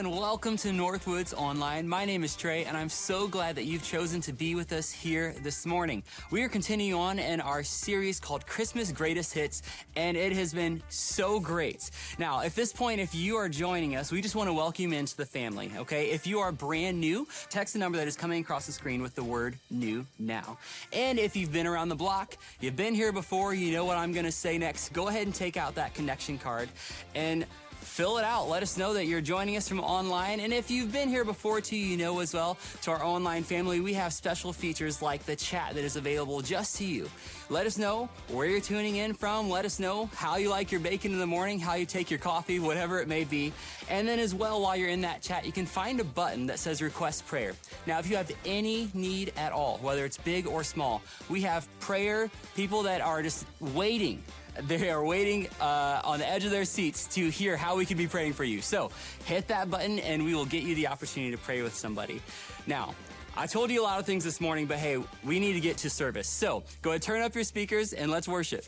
and welcome to Northwoods Online. My name is Trey, and I'm so glad that you've chosen to be with us here this morning. We are continuing on in our series called Christmas Greatest Hits, and it has been so great. Now, at this point, if you are joining us, we just want to welcome you into the family, okay? If you are brand new, text the number that is coming across the screen with the word new now. And if you've been around the block, you've been here before, you know what I'm going to say next, go ahead and take out that connection card and fill it out. Let us know that you're joining us from online. And if you've been here before too, you know as well, to our online family, we have special features like the chat that is available just to you. Let us know where you're tuning in from. Let us know how you like your bacon in the morning, how you take your coffee, whatever it may be. And then as well, while you're in that chat, you can find a button that says request prayer. Now, if you have any need at all, whether it's big or small, we have prayer, people that are just waiting they are waiting uh, on the edge of their seats to hear how we can be praying for you. So hit that button and we will get you the opportunity to pray with somebody. Now, I told you a lot of things this morning, but hey, we need to get to service. So go ahead, turn up your speakers and let's worship.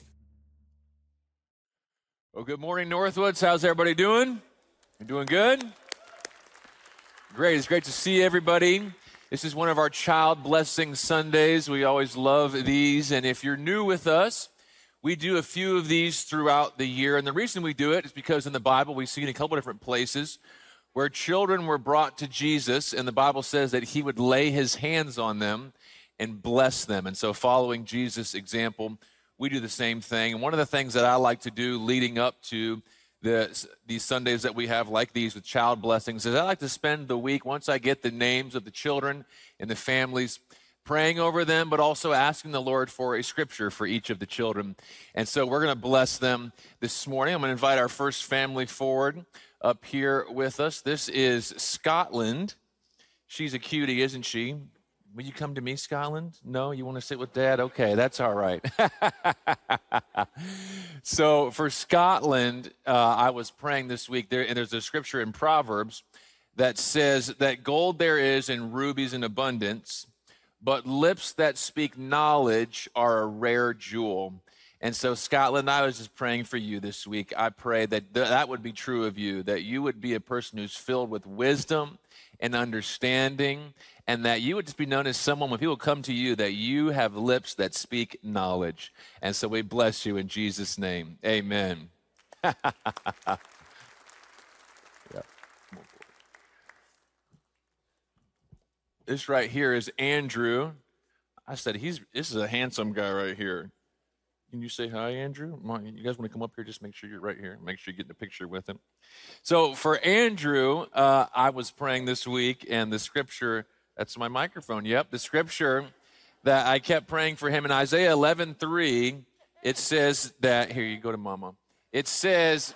Well, good morning, Northwoods. How's everybody doing? You doing good? Great. It's great to see everybody. This is one of our child blessing Sundays. We always love these. And if you're new with us, we do a few of these throughout the year. And the reason we do it is because in the Bible, we see in a couple different places where children were brought to Jesus, and the Bible says that he would lay his hands on them and bless them. And so, following Jesus' example, we do the same thing. And one of the things that I like to do leading up to the, these Sundays that we have like these with child blessings is I like to spend the week, once I get the names of the children and the families, praying over them, but also asking the Lord for a scripture for each of the children. And so we're going to bless them this morning. I'm going to invite our first family forward up here with us. This is Scotland. She's a cutie, isn't she? Will you come to me, Scotland? No, you want to sit with dad? Okay, that's all right. so for Scotland, uh, I was praying this week there, and there's a scripture in Proverbs that says that gold there is and rubies in abundance, but lips that speak knowledge are a rare jewel. And so, Scotland, I was just praying for you this week. I pray that th- that would be true of you, that you would be a person who's filled with wisdom and understanding, and that you would just be known as someone when people come to you, that you have lips that speak knowledge. And so, we bless you in Jesus' name. Amen. This right here is Andrew. I said, he's this is a handsome guy right here. Can you say hi, Andrew? You guys want to come up here? Just make sure you're right here. Make sure you get in a picture with him. So for Andrew, uh, I was praying this week, and the scripture, that's my microphone. Yep, the scripture that I kept praying for him in Isaiah 11 3, it says that, here you go to mama. It says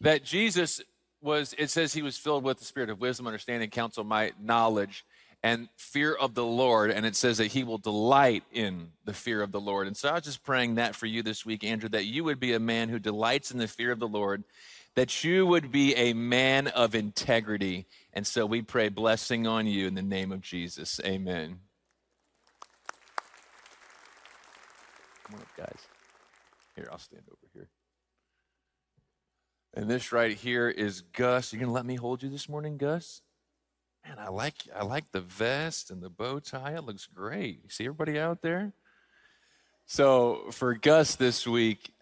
that Jesus was it says he was filled with the spirit of wisdom, understanding, counsel, might, knowledge, and fear of the Lord. And it says that he will delight in the fear of the Lord. And so I was just praying that for you this week, Andrew, that you would be a man who delights in the fear of the Lord, that you would be a man of integrity. And so we pray blessing on you in the name of Jesus. Amen. Come on up, guys. Here, I'll stand over here. And this right here is Gus. You gonna let me hold you this morning, Gus? Man, I like I like the vest and the bow tie. It looks great. You see everybody out there? So for Gus this week,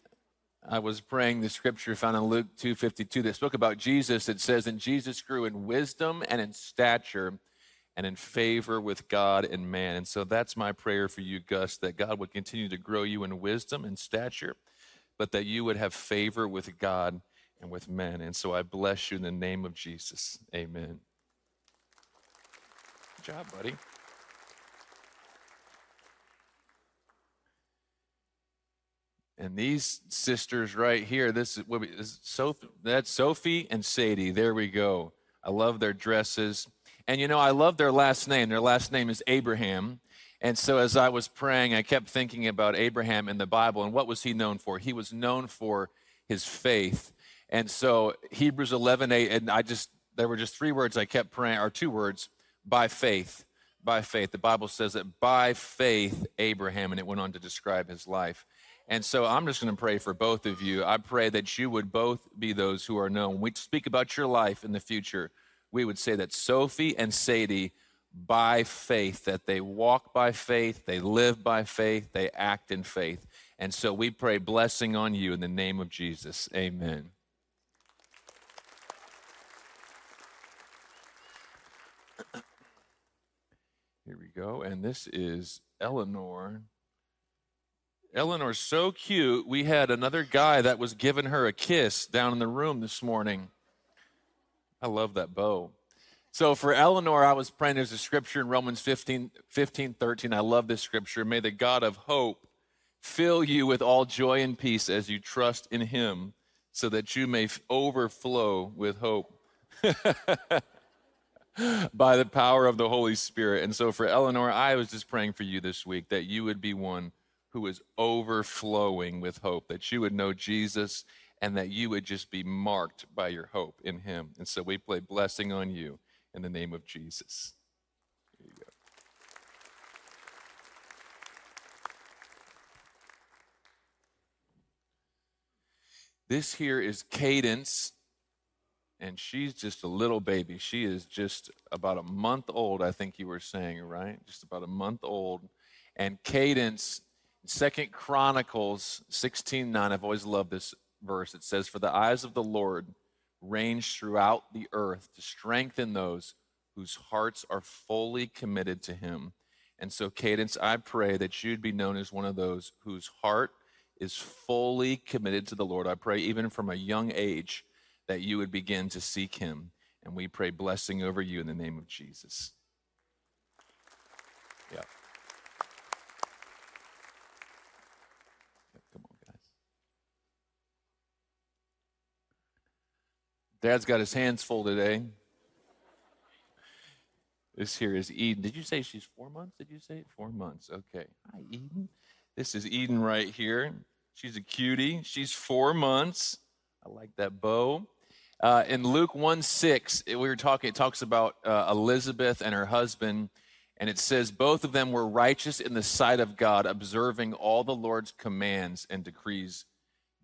I was praying the scripture found in Luke 2:52 that spoke about Jesus. It says, "And Jesus grew in wisdom and in stature and in favor with God and man." And so that's my prayer for you, Gus, that God would continue to grow you in wisdom and stature, but that you would have favor with God and with men. And so I bless you in the name of Jesus. Amen. Good job, buddy. And these sisters right here, this is, is Sophie, that's Sophie and Sadie. There we go. I love their dresses. And you know, I love their last name. Their last name is Abraham. And so as I was praying, I kept thinking about Abraham in the Bible and what was he known for? He was known for his faith and so Hebrews 11, 8, and I just, there were just three words I kept praying, or two words, by faith. By faith. The Bible says that by faith, Abraham, and it went on to describe his life. And so I'm just going to pray for both of you. I pray that you would both be those who are known. When we speak about your life in the future, we would say that Sophie and Sadie, by faith, that they walk by faith, they live by faith, they act in faith. And so we pray blessing on you in the name of Jesus. Amen. Here we go. And this is Eleanor. Eleanor's so cute. We had another guy that was giving her a kiss down in the room this morning. I love that bow. So for Eleanor, I was praying there's a scripture in Romans 15, 15 13. I love this scripture. May the God of hope fill you with all joy and peace as you trust in him, so that you may overflow with hope. by the power of the Holy Spirit. And so for Eleanor, I was just praying for you this week that you would be one who is overflowing with hope, that you would know Jesus and that you would just be marked by your hope in him. And so we play blessing on you in the name of Jesus. This here is Cadence and she's just a little baby. She is just about a month old, I think you were saying, right? Just about a month old. And Cadence, Second Chronicles 16 9, I've always loved this verse. It says, For the eyes of the Lord range throughout the earth to strengthen those whose hearts are fully committed to him. And so, Cadence, I pray that you'd be known as one of those whose heart is fully committed to the Lord. I pray, even from a young age, that you would begin to seek him. And we pray blessing over you in the name of Jesus. Yeah. Come on, guys. Dad's got his hands full today. This here is Eden. Did you say she's four months? Did you say four months? Okay. Hi, Eden. This is Eden right here. She's a cutie. She's four months. I like that bow. Uh, in Luke 1 6, we were talking, it talks about uh, Elizabeth and her husband, and it says, Both of them were righteous in the sight of God, observing all the Lord's commands and decrees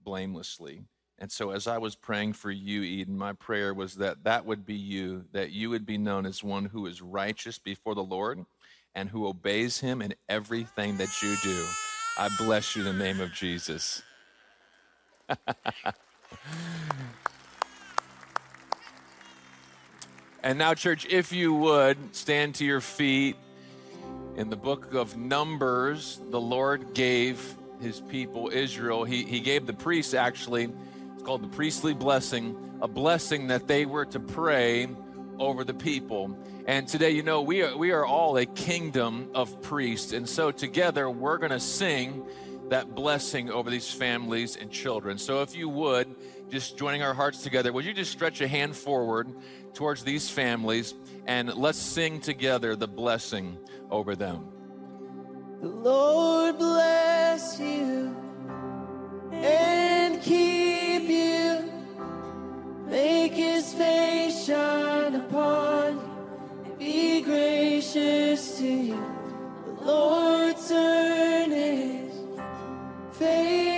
blamelessly. And so, as I was praying for you, Eden, my prayer was that that would be you, that you would be known as one who is righteous before the Lord and who obeys him in everything that you do. I bless you in the name of Jesus. And now, church, if you would stand to your feet. In the book of Numbers, the Lord gave his people Israel, he, he gave the priests actually, it's called the priestly blessing, a blessing that they were to pray over the people. And today, you know, we are, we are all a kingdom of priests. And so together, we're going to sing that blessing over these families and children. So if you would, just joining our hearts together, would you just stretch a hand forward towards these families and let's sing together the blessing over them. The Lord bless you and keep you, make his face shine upon you, and be gracious to you. The Lord turn his face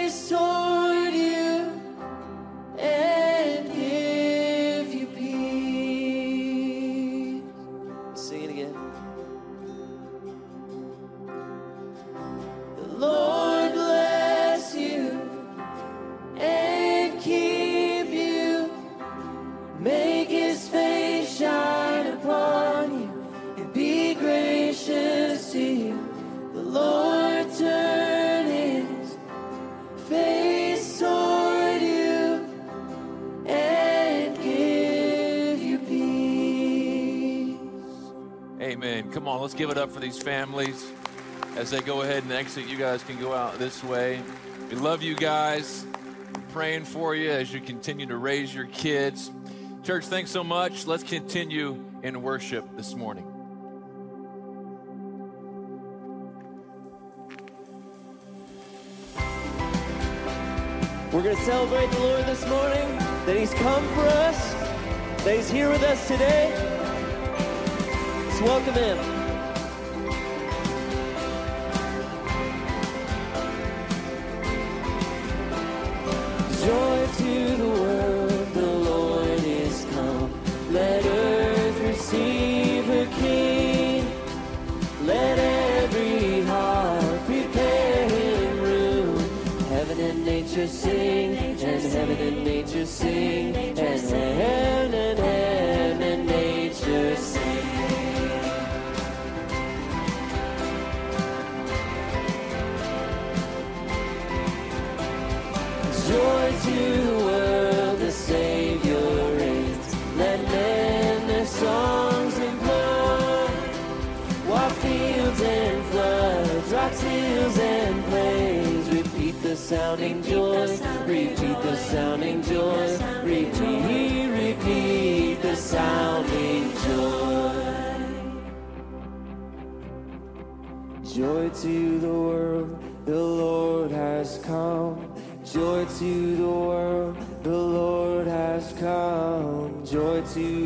let's give it up for these families. As they go ahead and exit, you guys can go out this way. We love you guys. We're praying for you as you continue to raise your kids. Church, thanks so much. Let's continue in worship this morning. We're going to celebrate the Lord this morning, that He's come for us, that He's here with us today. Let's welcome Him. to sing. sounding joy. Repeat, repeat the sounding joy. Joy to the world, the Lord has come. Joy to the world, the Lord has come. Joy to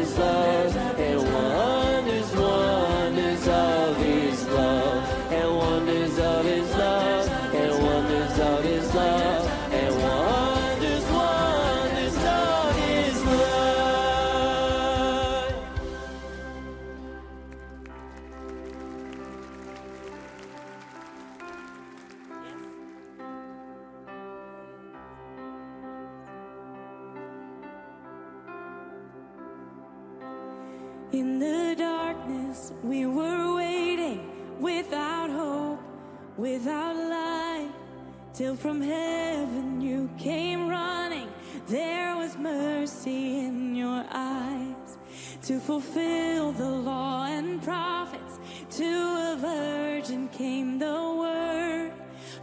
fulfill the law and prophets. To a virgin came the word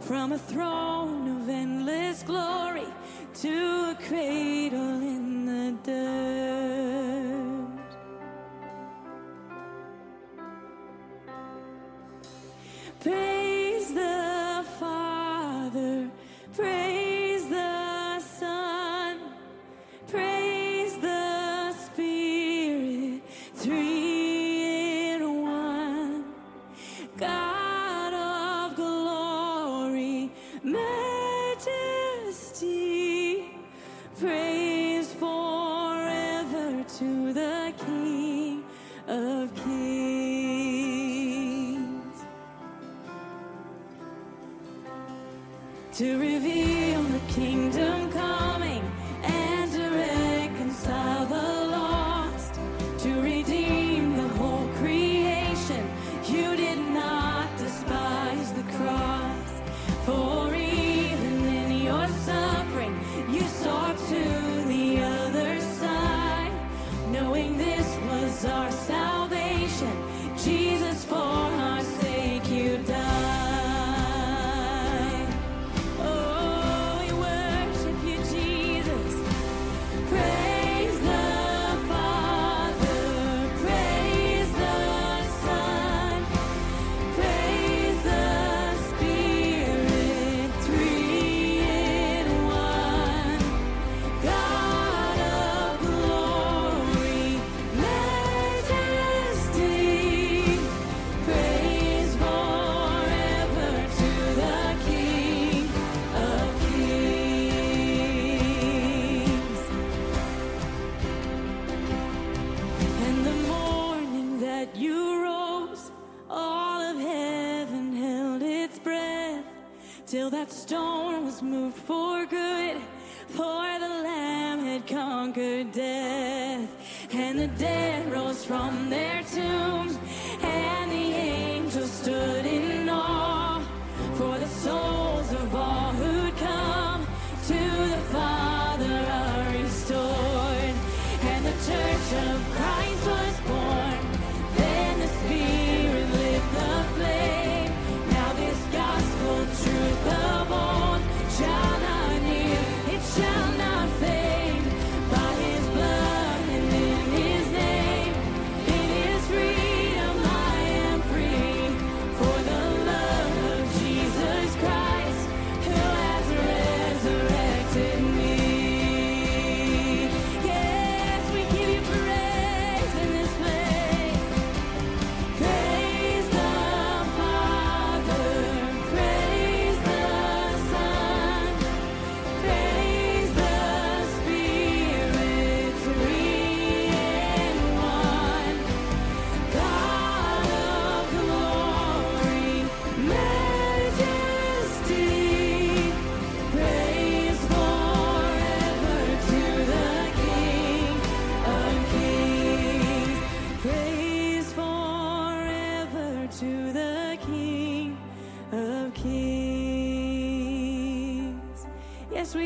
from a throne of endless glory to a cradle in the dirt.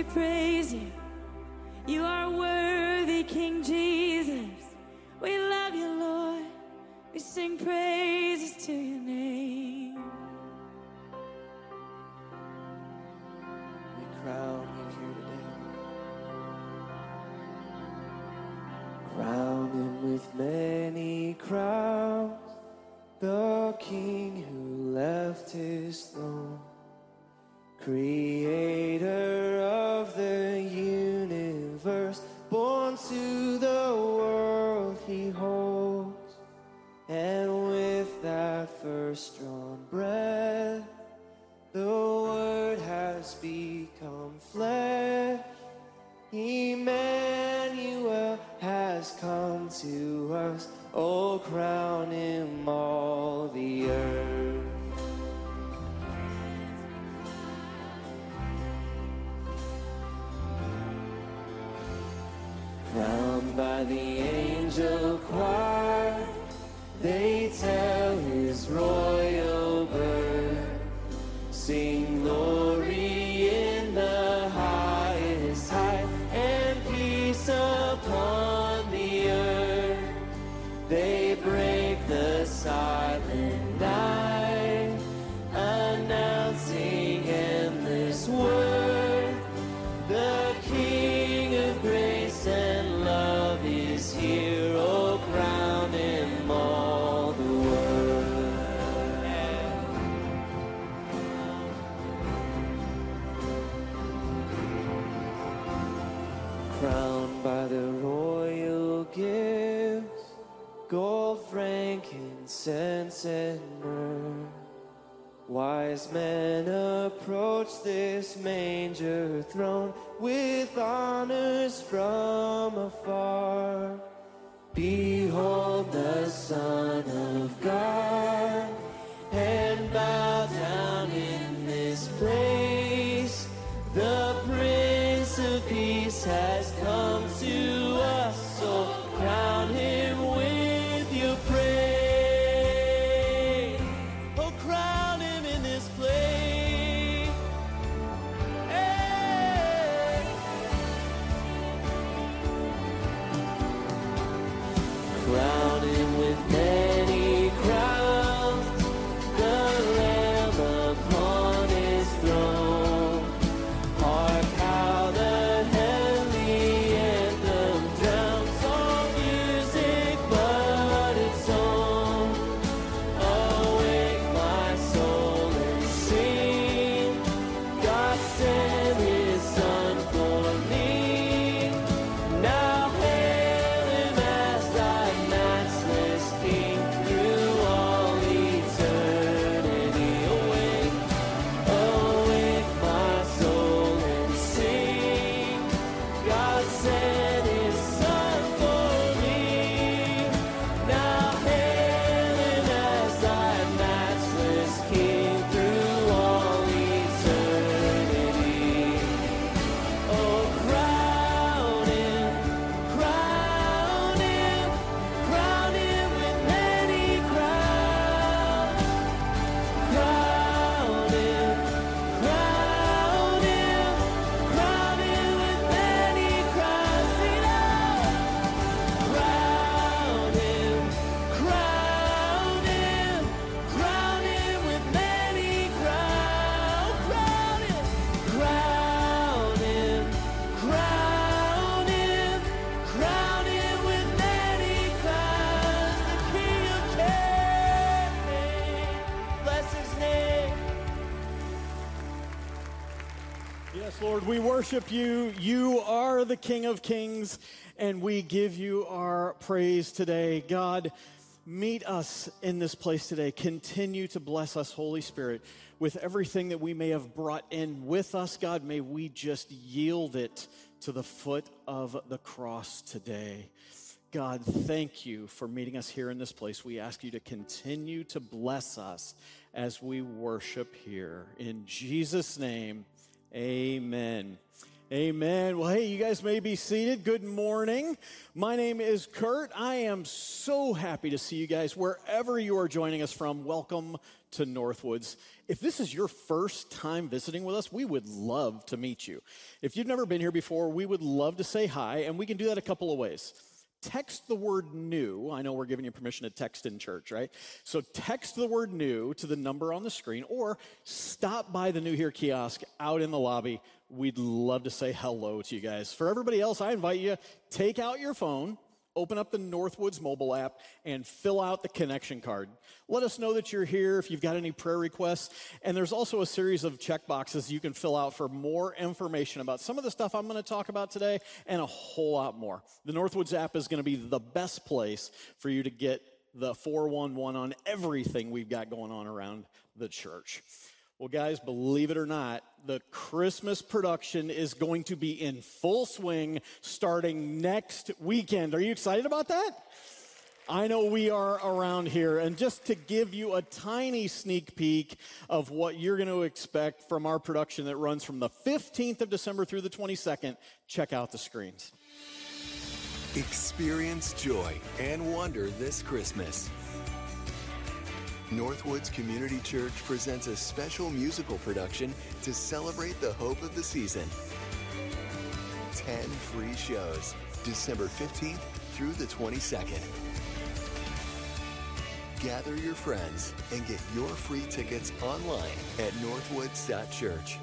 praise you. You are worthy, King Jesus. We love you, Lord. We sing praises to your name. We crown you here today. Crown him with me. Worship you. You are the King of Kings, and we give you our praise today. God, meet us in this place today. Continue to bless us, Holy Spirit, with everything that we may have brought in with us. God, may we just yield it to the foot of the cross today. God, thank you for meeting us here in this place. We ask you to continue to bless us as we worship here. In Jesus' name, amen. Amen. Well, hey, you guys may be seated. Good morning. My name is Kurt. I am so happy to see you guys wherever you are joining us from. Welcome to Northwoods. If this is your first time visiting with us, we would love to meet you. If you've never been here before, we would love to say hi, and we can do that a couple of ways text the word new. I know we're giving you permission to text in church, right? So text the word new to the number on the screen or stop by the New Here kiosk out in the lobby. We'd love to say hello to you guys. For everybody else, I invite you take out your phone open up the Northwoods mobile app and fill out the connection card. Let us know that you're here if you've got any prayer requests. And there's also a series of check boxes you can fill out for more information about some of the stuff I'm going to talk about today and a whole lot more. The Northwoods app is going to be the best place for you to get the 411 on everything we've got going on around the church. Well, guys, believe it or not, the Christmas production is going to be in full swing starting next weekend. Are you excited about that? I know we are around here. And just to give you a tiny sneak peek of what you're going to expect from our production that runs from the 15th of December through the 22nd, check out the screens. Experience joy and wonder this Christmas. Northwoods Community Church presents a special musical production to celebrate the hope of the season. 10 free shows, December 15th through the 22nd. Gather your friends and get your free tickets online at northwoods.church.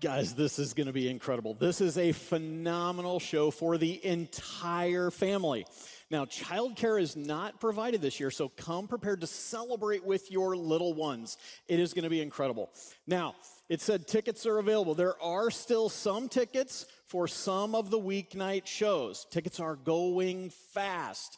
Guys, this is going to be incredible. This is a phenomenal show for the entire family. Now, childcare is not provided this year, so come prepared to celebrate with your little ones. It is going to be incredible. Now, it said tickets are available. There are still some tickets for some of the weeknight shows. Tickets are going fast.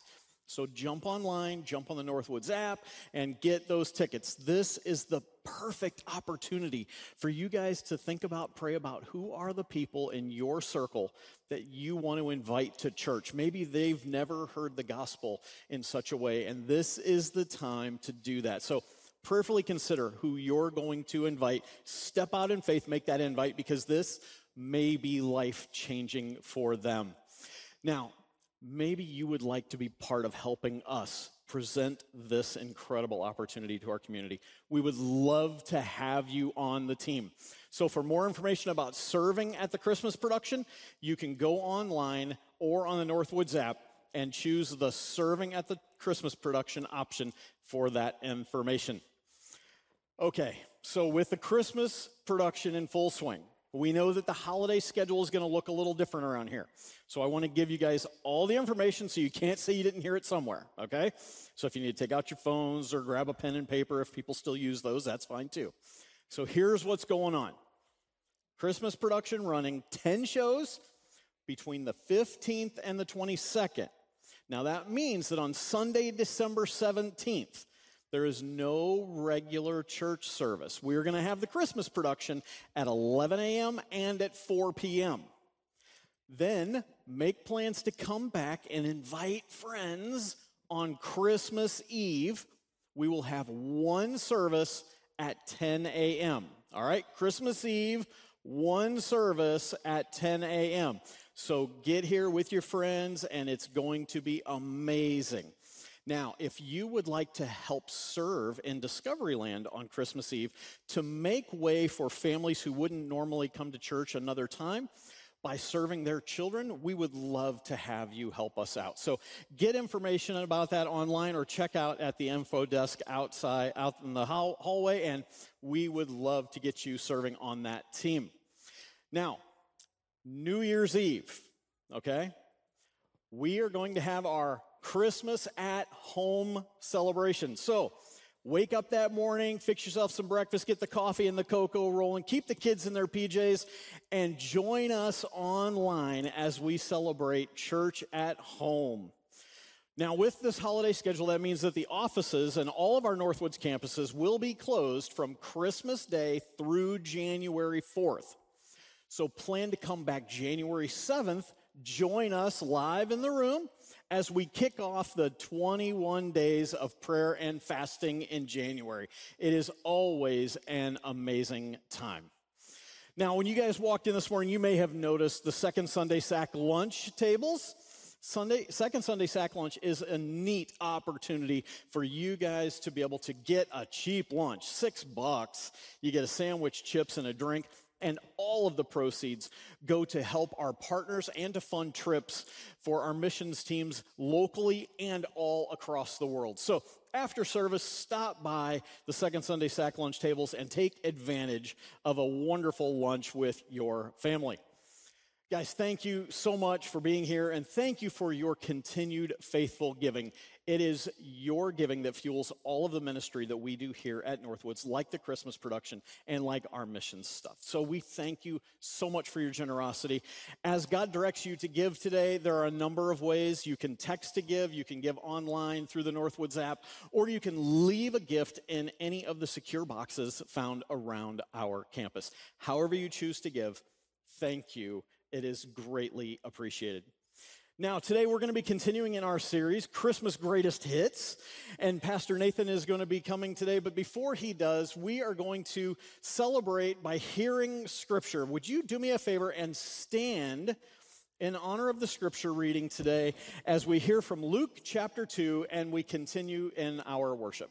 So jump online, jump on the Northwoods app, and get those tickets. This is the perfect opportunity for you guys to think about, pray about who are the people in your circle that you want to invite to church. Maybe they've never heard the gospel in such a way, and this is the time to do that. So prayerfully consider who you're going to invite. Step out in faith, make that invite because this may be life changing for them. Now, maybe you would like to be part of helping us present this incredible opportunity to our community. We would love to have you on the team. So, for more information about serving at the Christmas production, you can go online or on the Northwoods app and choose the Serving at the Christmas production option for that information. Okay, so with the Christmas production in full swing, we know that the holiday schedule is going to look a little different around here. So I want to give you guys all the information so you can't say you didn't hear it somewhere, okay? So if you need to take out your phones or grab a pen and paper, if people still use those, that's fine too. So here's what's going on Christmas production running 10 shows between the 15th and the 22nd. Now that means that on Sunday, December 17th, there is no regular church service. We're going to have the Christmas production at 11 a.m. and at 4 p.m. Then make plans to come back and invite friends on Christmas Eve. We will have one service at 10 a.m. All right, Christmas Eve, one service at 10 a.m. So get here with your friends, and it's going to be amazing. Now, if you would like to help serve in Discoveryland on Christmas Eve to make way for families who wouldn't normally come to church another time, by serving their children, we would love to have you help us out. So get information about that online or check out at the info desk outside, out in the hallway, and we would love to get you serving on that team. Now, New Year's Eve, okay? We are going to have our Christmas at home celebration. So, Wake up that morning, fix yourself some breakfast, get the coffee and the cocoa rolling, keep the kids in their PJs, and join us online as we celebrate church at home. Now, with this holiday schedule, that means that the offices and all of our Northwoods campuses will be closed from Christmas Day through January 4th. So plan to come back January 7th. Join us live in the room as we kick off the 21 days of prayer and fasting in January. It is always an amazing time. Now, when you guys walked in this morning, you may have noticed the second Sunday sack lunch tables. Sunday, second Sunday sack lunch is a neat opportunity for you guys to be able to get a cheap lunch. Six bucks. You get a sandwich, chips, and a drink. And all of the proceeds go to help our partners and to fund trips for our missions teams locally and all across the world. So after service, stop by the Second Sunday Sack Lunch tables and take advantage of a wonderful lunch with your family. Guys, thank you so much for being here and thank you for your continued faithful giving. It is your giving that fuels all of the ministry that we do here at Northwoods, like the Christmas production and like our mission stuff. So we thank you so much for your generosity. As God directs you to give today, there are a number of ways. You can text to give, you can give online through the Northwoods app, or you can leave a gift in any of the secure boxes found around our campus. However, you choose to give, thank you it is greatly appreciated. Now, today we're going to be continuing in our series, Christmas Greatest Hits, and Pastor Nathan is going to be coming today. But before he does, we are going to celebrate by hearing scripture. Would you do me a favor and stand in honor of the scripture reading today as we hear from Luke chapter 2 and we continue in our worship?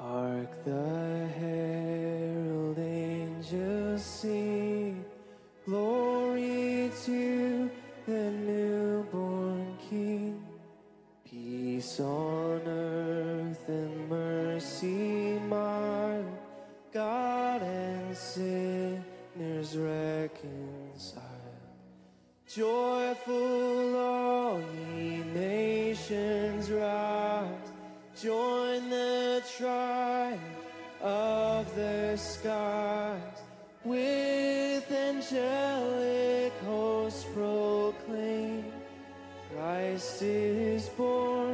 Hark the herald angels sing, glory to the newborn King. Peace on earth and mercy mild, God and sinners reconciled. Joyful all ye nations rise, join of the skies. With angelic hosts proclaim, Christ is born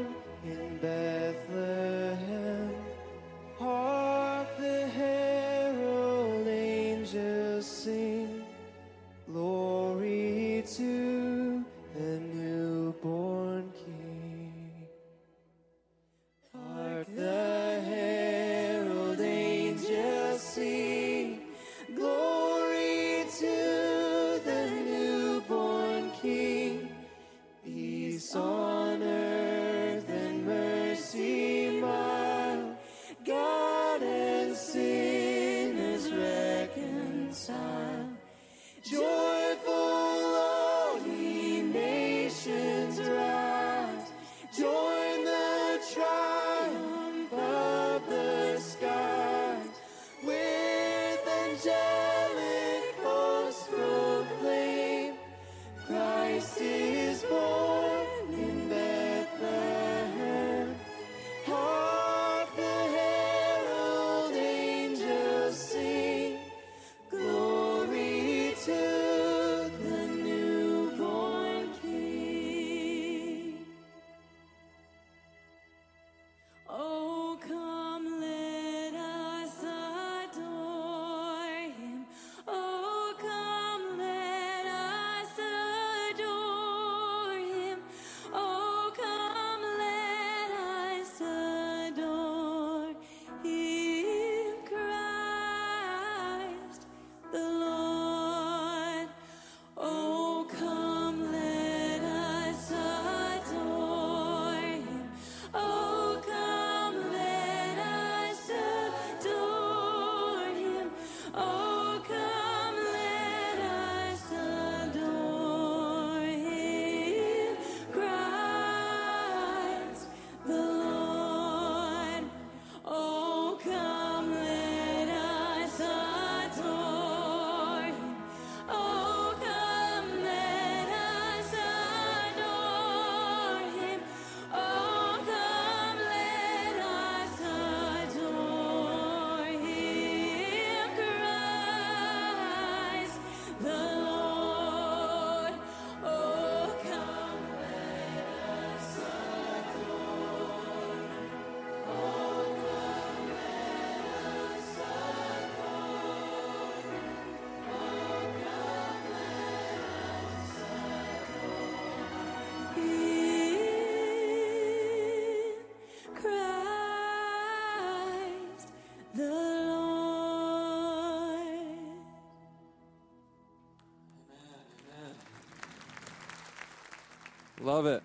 Love it.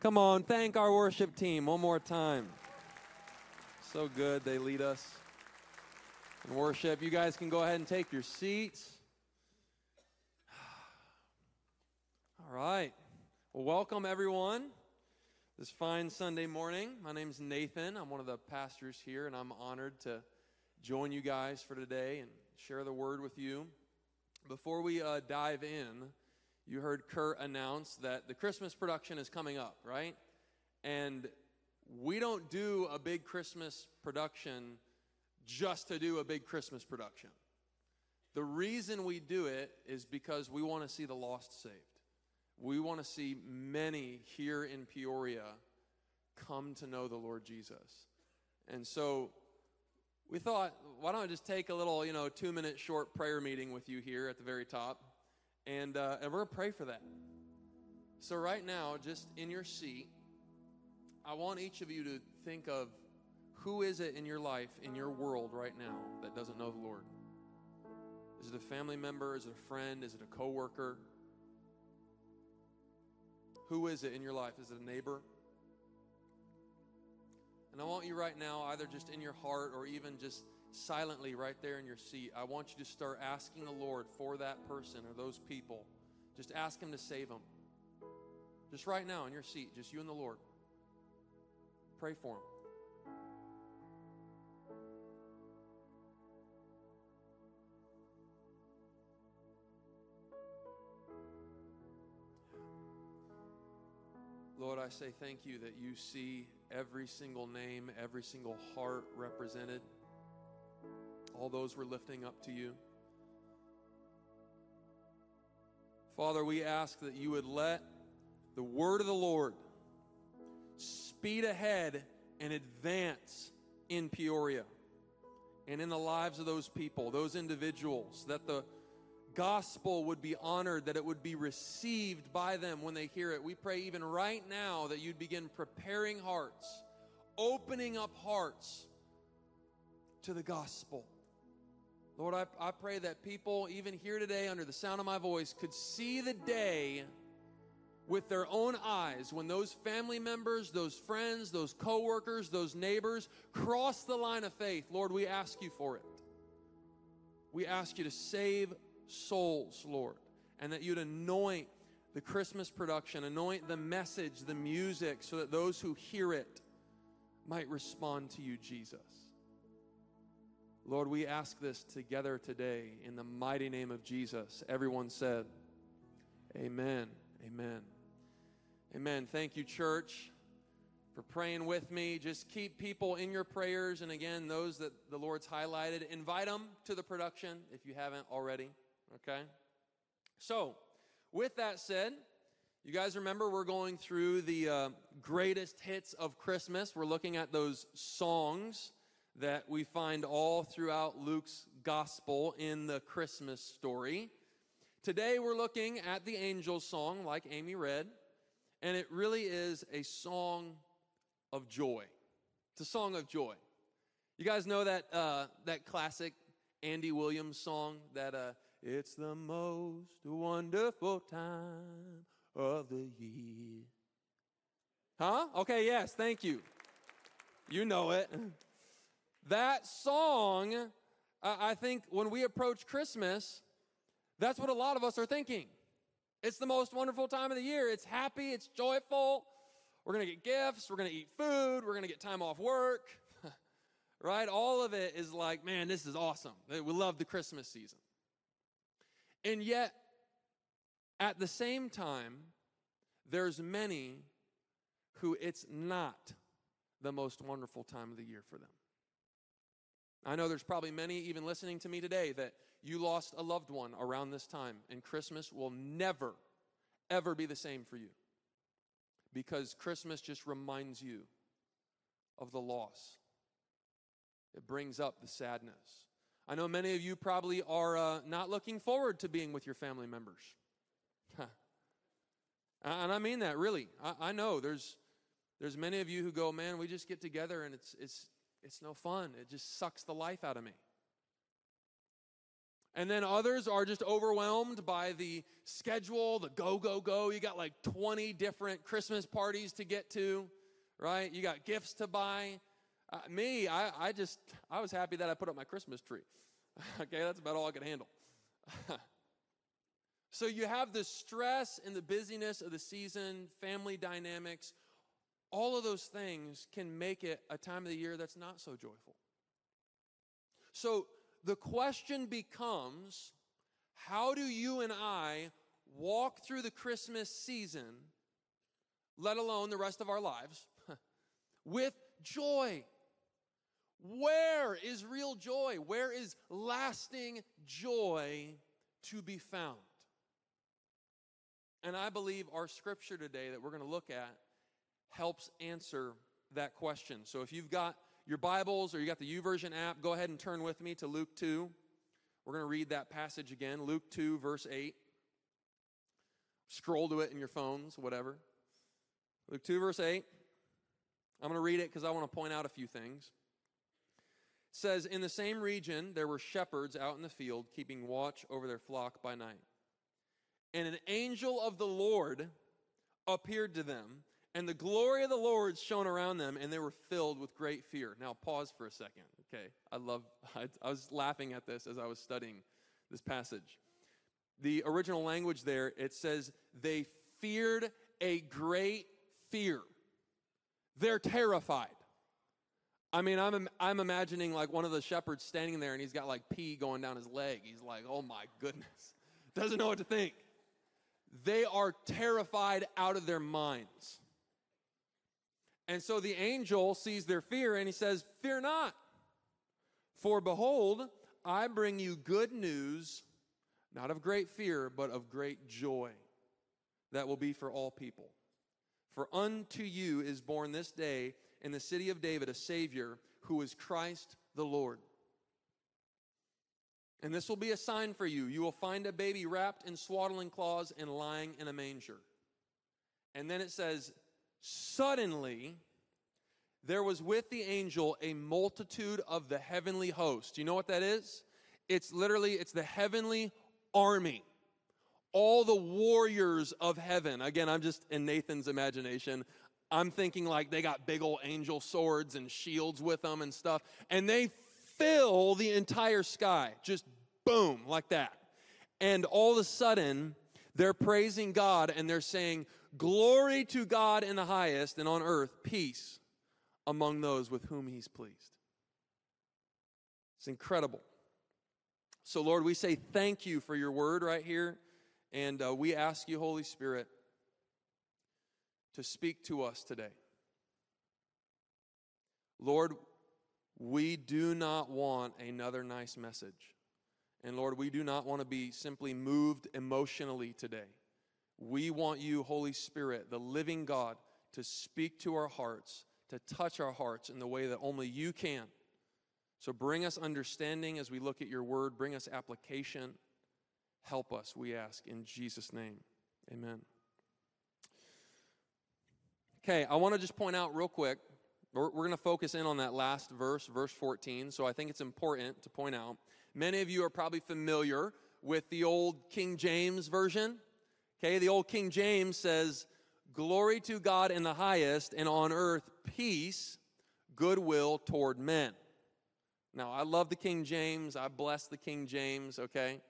Come on, thank our worship team one more time. So good, they lead us in worship. You guys can go ahead and take your seats. All right. Well, welcome everyone this fine Sunday morning. My name is Nathan. I'm one of the pastors here, and I'm honored to join you guys for today and share the word with you. Before we uh, dive in, you heard Kurt announce that the Christmas production is coming up, right? And we don't do a big Christmas production just to do a big Christmas production. The reason we do it is because we want to see the lost saved. We want to see many here in Peoria come to know the Lord Jesus. And so we thought, why don't I just take a little, you know, two minute short prayer meeting with you here at the very top? And, uh, and we're going to pray for that. So, right now, just in your seat, I want each of you to think of who is it in your life, in your world right now, that doesn't know the Lord? Is it a family member? Is it a friend? Is it a coworker? Who is it in your life? Is it a neighbor? And I want you right now, either just in your heart or even just silently right there in your seat, I want you to start asking the Lord for that person or those people. Just ask Him to save them. Just right now in your seat, just you and the Lord. Pray for them. Lord, I say thank you that you see every single name, every single heart represented, all those we're lifting up to you. Father, we ask that you would let the word of the Lord speed ahead and advance in Peoria and in the lives of those people, those individuals, that the gospel would be honored, that it would be received by them when they hear it. We pray even right now that you'd begin preparing hearts, opening up hearts to the gospel. Lord, I, I pray that people, even here today, under the sound of my voice, could see the day with their own eyes when those family members, those friends, those coworkers, those neighbors cross the line of faith. Lord, we ask you for it. We ask you to save souls, Lord, and that you'd anoint the Christmas production, anoint the message, the music, so that those who hear it might respond to you, Jesus. Lord, we ask this together today in the mighty name of Jesus. Everyone said, Amen. Amen. Amen. Thank you, church, for praying with me. Just keep people in your prayers. And again, those that the Lord's highlighted, invite them to the production if you haven't already. Okay? So, with that said, you guys remember we're going through the uh, greatest hits of Christmas. We're looking at those songs that we find all throughout Luke's gospel in the Christmas story. Today we're looking at the angels song, like Amy read, and it really is a song of joy. It's a song of joy. You guys know that uh, that classic Andy Williams song that uh, it's the most wonderful time of the year. Huh? Okay, yes, thank you. You know it. That song, I think when we approach Christmas, that's what a lot of us are thinking. It's the most wonderful time of the year. It's happy, it's joyful. We're going to get gifts, we're going to eat food, we're going to get time off work. right? All of it is like, man, this is awesome. We love the Christmas season. And yet, at the same time, there's many who it's not the most wonderful time of the year for them. I know there's probably many even listening to me today that you lost a loved one around this time, and Christmas will never, ever be the same for you. Because Christmas just reminds you of the loss, it brings up the sadness. I know many of you probably are uh, not looking forward to being with your family members. and I mean that really. I, I know there's there's many of you who go, man, we just get together and it's it's it's no fun. It just sucks the life out of me. And then others are just overwhelmed by the schedule, the go, go, go. You got like 20 different Christmas parties to get to, right? You got gifts to buy. Uh, me, I, I just, I was happy that I put up my Christmas tree. okay, that's about all I could handle. so you have the stress and the busyness of the season, family dynamics, all of those things can make it a time of the year that's not so joyful. So the question becomes how do you and I walk through the Christmas season, let alone the rest of our lives, with joy? Where is real joy? Where is lasting joy to be found? And I believe our scripture today that we're going to look at helps answer that question. So if you've got your Bibles or you got the YouVersion app, go ahead and turn with me to Luke 2. We're going to read that passage again, Luke 2, verse 8. Scroll to it in your phones, whatever. Luke 2, verse 8. I'm going to read it because I want to point out a few things. It says, In the same region, there were shepherds out in the field, keeping watch over their flock by night. And an angel of the Lord appeared to them and the glory of the Lord shone around them, and they were filled with great fear. Now, pause for a second. Okay, I love, I, I was laughing at this as I was studying this passage. The original language there, it says, they feared a great fear. They're terrified. I mean, I'm, I'm imagining like one of the shepherds standing there and he's got like pee going down his leg. He's like, oh my goodness. Doesn't know what to think. They are terrified out of their minds. And so the angel sees their fear and he says, Fear not, for behold, I bring you good news, not of great fear, but of great joy that will be for all people. For unto you is born this day in the city of David a Savior who is Christ the Lord. And this will be a sign for you. You will find a baby wrapped in swaddling cloths and lying in a manger. And then it says, Suddenly, there was with the angel a multitude of the heavenly host. You know what that is? It's literally it's the heavenly army. All the warriors of heaven. Again, I'm just in Nathan's imagination. I'm thinking like they got big old angel swords and shields with them and stuff. And they fill the entire sky. Just boom, like that. And all of a sudden, they're praising God and they're saying, Glory to God in the highest, and on earth, peace among those with whom he's pleased. It's incredible. So, Lord, we say thank you for your word right here. And uh, we ask you, Holy Spirit, to speak to us today. Lord, we do not want another nice message. And Lord, we do not want to be simply moved emotionally today. We want you, Holy Spirit, the living God, to speak to our hearts, to touch our hearts in the way that only you can. So bring us understanding as we look at your word, bring us application. Help us, we ask, in Jesus' name. Amen. Okay, I want to just point out real quick. We're, we're going to focus in on that last verse, verse 14. So I think it's important to point out. Many of you are probably familiar with the old King James version. Okay, the old King James says, Glory to God in the highest, and on earth peace, goodwill toward men. Now, I love the King James. I bless the King James, okay?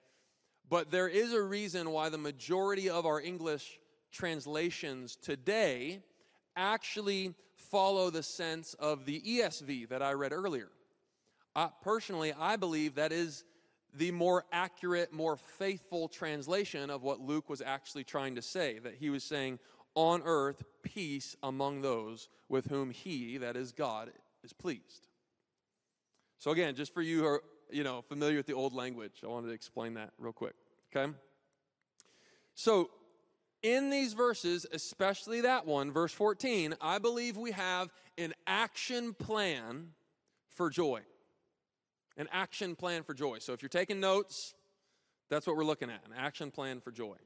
But there is a reason why the majority of our English translations today actually follow the sense of the ESV that I read earlier. Uh, personally, I believe that is the more accurate, more faithful translation of what Luke was actually trying to say. That he was saying, on earth peace among those with whom he, that is God, is pleased. So again, just for you who are, you know, familiar with the old language, I wanted to explain that real quick. Okay? So in these verses, especially that one, verse 14, I believe we have an action plan for joy. An action plan for joy. So if you're taking notes, that's what we're looking at an action plan for joy.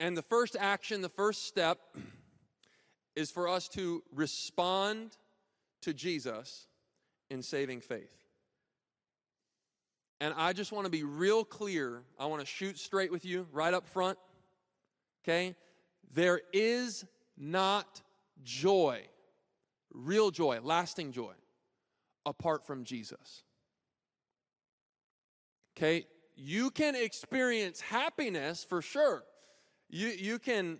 And the first action, the first step, is for us to respond to Jesus in saving faith. And I just want to be real clear. I want to shoot straight with you right up front. Okay? There is not joy, real joy, lasting joy, apart from Jesus. Okay? You can experience happiness for sure. You, you can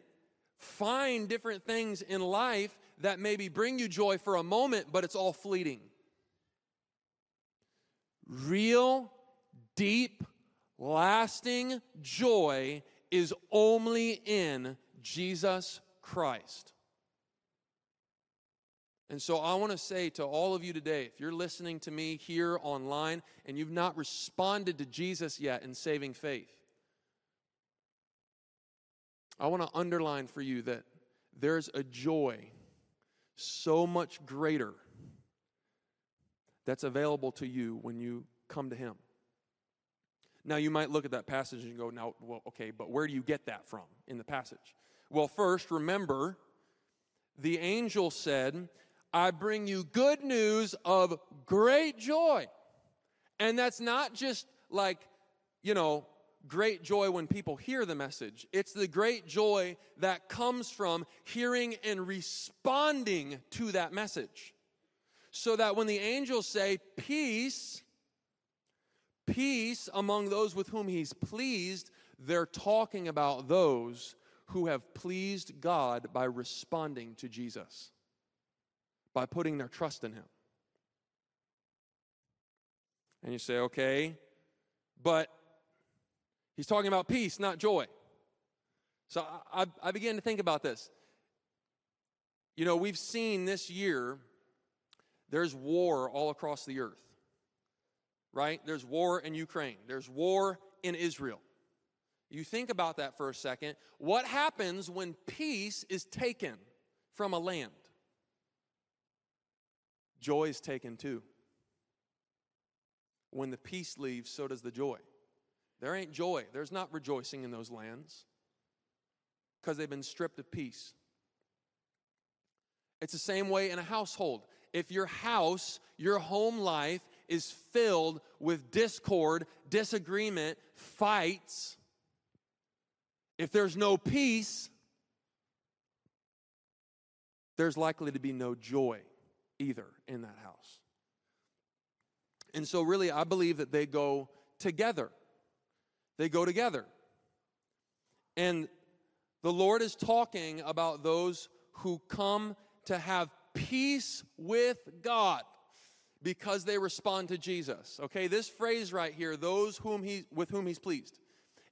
find different things in life that maybe bring you joy for a moment, but it's all fleeting. Real, deep, lasting joy is only in Jesus Christ. And so I want to say to all of you today if you're listening to me here online and you've not responded to Jesus yet in saving faith, I want to underline for you that there's a joy so much greater that's available to you when you come to Him. Now, you might look at that passage and go, now, well, okay, but where do you get that from in the passage? Well, first, remember, the angel said, I bring you good news of great joy. And that's not just like, you know, great joy when people hear the message. It's the great joy that comes from hearing and responding to that message. So that when the angels say, Peace, peace among those with whom he's pleased, they're talking about those who have pleased God by responding to Jesus, by putting their trust in him. And you say, okay, but he's talking about peace, not joy. So I, I, began to think about this. You know, we've seen this year, there's war all across the earth right? There's war in Ukraine, there's war in Israel. You think about that for a second. What happens when peace is taken from a land? Joy is taken too. When the peace leaves, so does the joy. There ain't joy, there's not rejoicing in those lands because they've been stripped of peace. It's the same way in a household. If your house, your home life is filled with discord, disagreement, fights, if there's no peace, there's likely to be no joy either in that house. And so, really, I believe that they go together. They go together. And the Lord is talking about those who come to have peace with God because they respond to Jesus. Okay, this phrase right here, those whom he with whom he's pleased,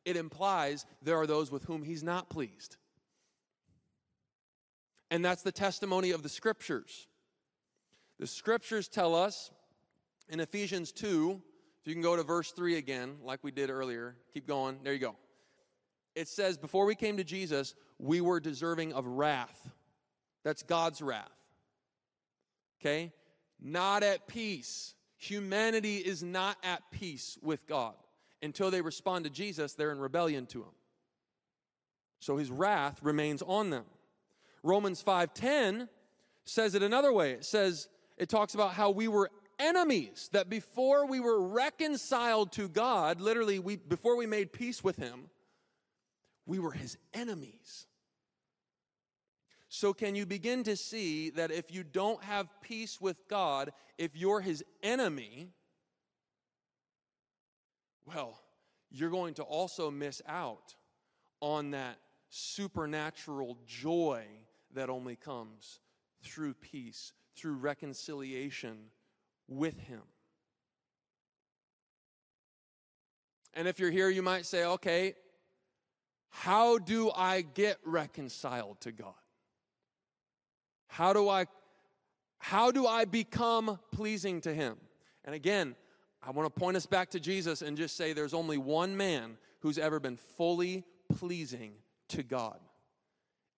it implies there are those with whom he's not pleased. And that's the testimony of the scriptures. The scriptures tell us in Ephesians 2, if you can go to verse 3 again, like we did earlier, keep going, there you go. It says, Before we came to Jesus, we were deserving of wrath. That's God's wrath. Okay? not at peace. Humanity is not at peace with God. Until they respond to Jesus, they're in rebellion to him. So his wrath remains on them. Romans 5:10 says it another way. It says it talks about how we were enemies, that before we were reconciled to God, literally we before we made peace with him, we were his enemies. So, can you begin to see that if you don't have peace with God, if you're his enemy, well, you're going to also miss out on that supernatural joy that only comes through peace, through reconciliation with him. And if you're here, you might say, okay, how do I get reconciled to God? How do I how do I become pleasing to him? And again, I want to point us back to Jesus and just say there's only one man who's ever been fully pleasing to God.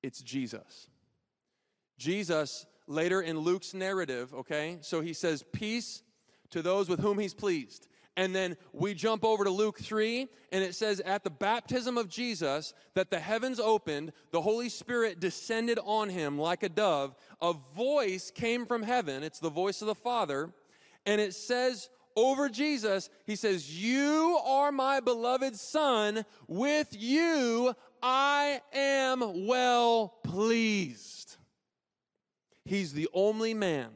It's Jesus. Jesus, later in Luke's narrative, okay, so he says, Peace to those with whom he's pleased. And then we jump over to Luke 3, and it says, At the baptism of Jesus, that the heavens opened, the Holy Spirit descended on him like a dove. A voice came from heaven, it's the voice of the Father, and it says over Jesus, he says, You are my beloved son. With you I am well pleased. He's the only man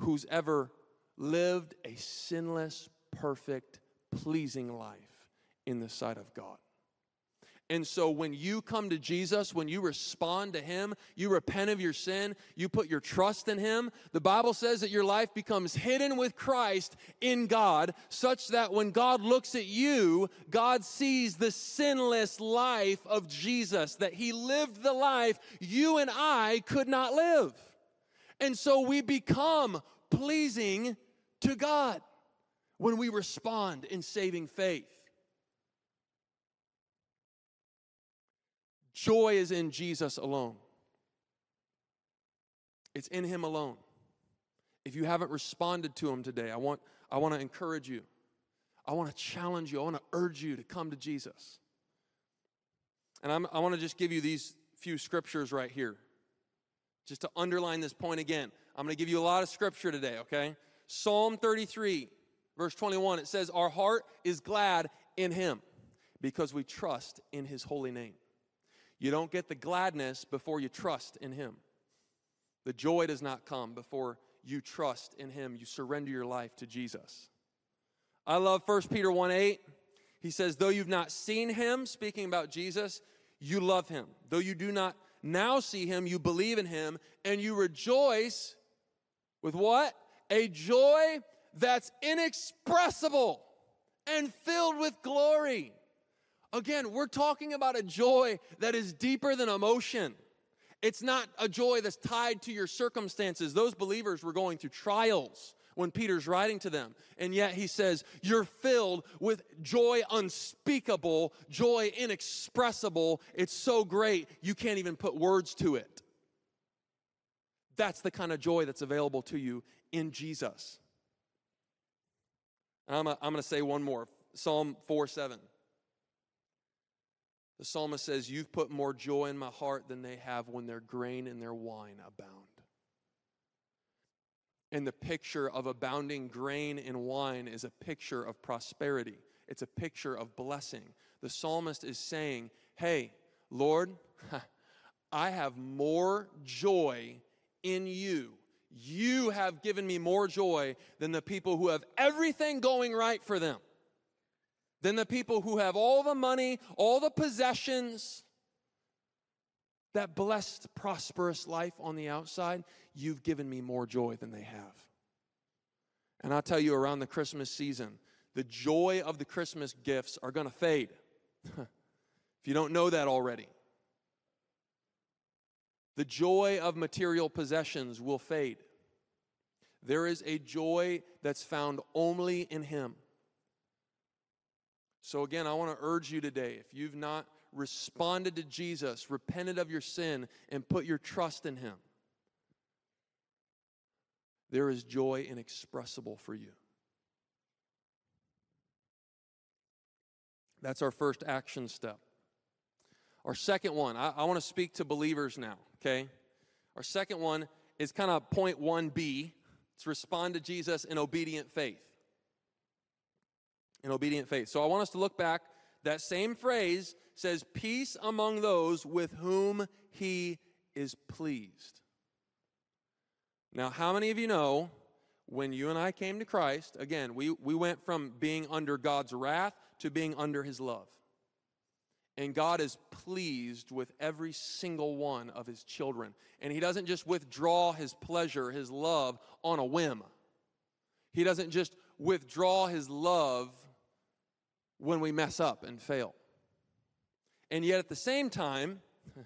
who's ever lived a sinless, perfect, pleasing life in the sight of God. And so when you come to Jesus, when you respond to Him, you repent of your sin, you put your trust in Him, the Bible says that your life becomes hidden with Christ in God, such that when God looks at you, God sees the sinless life of Jesus, that He lived the life you and I could not live. And so we become pleasing to God when we respond in saving faith. Joy is in Jesus alone. It's in him alone. If you haven't responded to him today, I want, I want to encourage you. I want to challenge you. I want to urge you to come to Jesus. And I'm, I want to just give you these few scriptures right here, just to underline this point again. I'm going to give you a lot of scripture today, okay? Psalm 33, verse 21, it says, Our heart is glad in him because we trust in his holy name. You don't get the gladness before you trust in Him. The joy does not come before you trust in Him. You surrender your life to Jesus. I love 1 Peter 1 8. He says, Though you've not seen Him, speaking about Jesus, you love Him. Though you do not now see Him, you believe in Him, and you rejoice with what? A joy that's inexpressible and filled with glory. Again, we're talking about a joy that is deeper than emotion. It's not a joy that's tied to your circumstances. Those believers were going through trials when Peter's writing to them. And yet he says, You're filled with joy unspeakable, joy inexpressible. It's so great, you can't even put words to it. That's the kind of joy that's available to you in Jesus. And I'm, I'm going to say one more Psalm 4 7. The psalmist says, You've put more joy in my heart than they have when their grain and their wine abound. And the picture of abounding grain and wine is a picture of prosperity, it's a picture of blessing. The psalmist is saying, Hey, Lord, I have more joy in you. You have given me more joy than the people who have everything going right for them than the people who have all the money, all the possessions, that blessed, prosperous life on the outside, you've given me more joy than they have. And I'll tell you, around the Christmas season, the joy of the Christmas gifts are going to fade. if you don't know that already, the joy of material possessions will fade. There is a joy that's found only in Him. So, again, I want to urge you today if you've not responded to Jesus, repented of your sin, and put your trust in Him, there is joy inexpressible for you. That's our first action step. Our second one, I, I want to speak to believers now, okay? Our second one is kind of point 1B. It's respond to Jesus in obedient faith in obedient faith. So I want us to look back. That same phrase says, Peace among those with whom he is pleased. Now, how many of you know when you and I came to Christ, again, we, we went from being under God's wrath to being under his love. And God is pleased with every single one of his children. And he doesn't just withdraw his pleasure, his love on a whim. He doesn't just withdraw his love when we mess up and fail. And yet at the same time,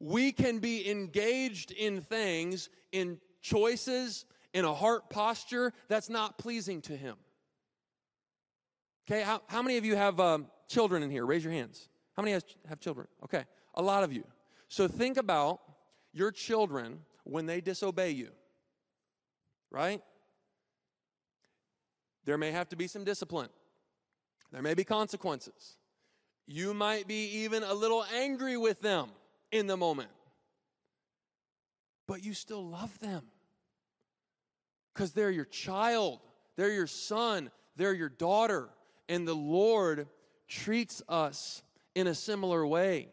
we can be engaged in things, in choices, in a heart posture that's not pleasing to Him. Okay, how, how many of you have um, children in here? Raise your hands. How many has, have children? Okay, a lot of you. So think about your children when they disobey you, right? There may have to be some discipline. There may be consequences. You might be even a little angry with them in the moment, but you still love them because they're your child, they're your son, they're your daughter. And the Lord treats us in a similar way.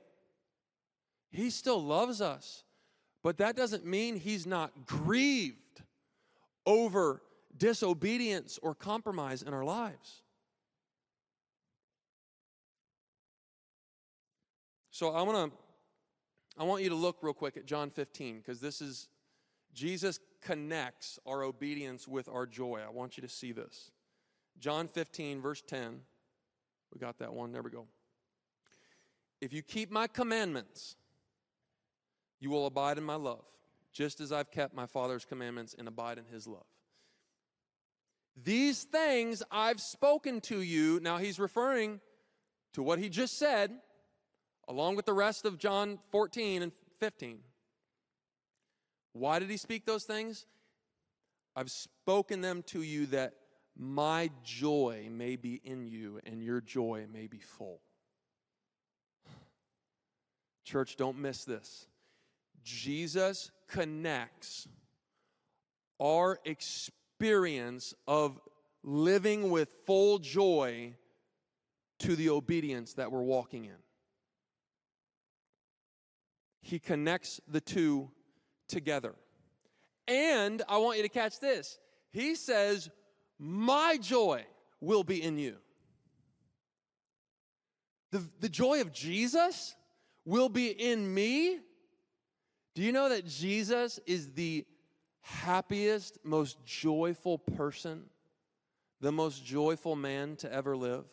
He still loves us, but that doesn't mean He's not grieved over disobedience or compromise in our lives. So I want to I want you to look real quick at John 15 because this is Jesus connects our obedience with our joy. I want you to see this. John 15 verse 10. We got that one. There we go. If you keep my commandments, you will abide in my love, just as I've kept my Father's commandments and abide in his love. These things I've spoken to you. Now he's referring to what he just said along with the rest of John 14 and 15. Why did he speak those things? I've spoken them to you that my joy may be in you and your joy may be full. Church, don't miss this. Jesus connects our experience of living with full joy to the obedience that we're walking in he connects the two together. And I want you to catch this. He says, My joy will be in you. The, the joy of Jesus will be in me. Do you know that Jesus is the happiest, most joyful person, the most joyful man to ever live?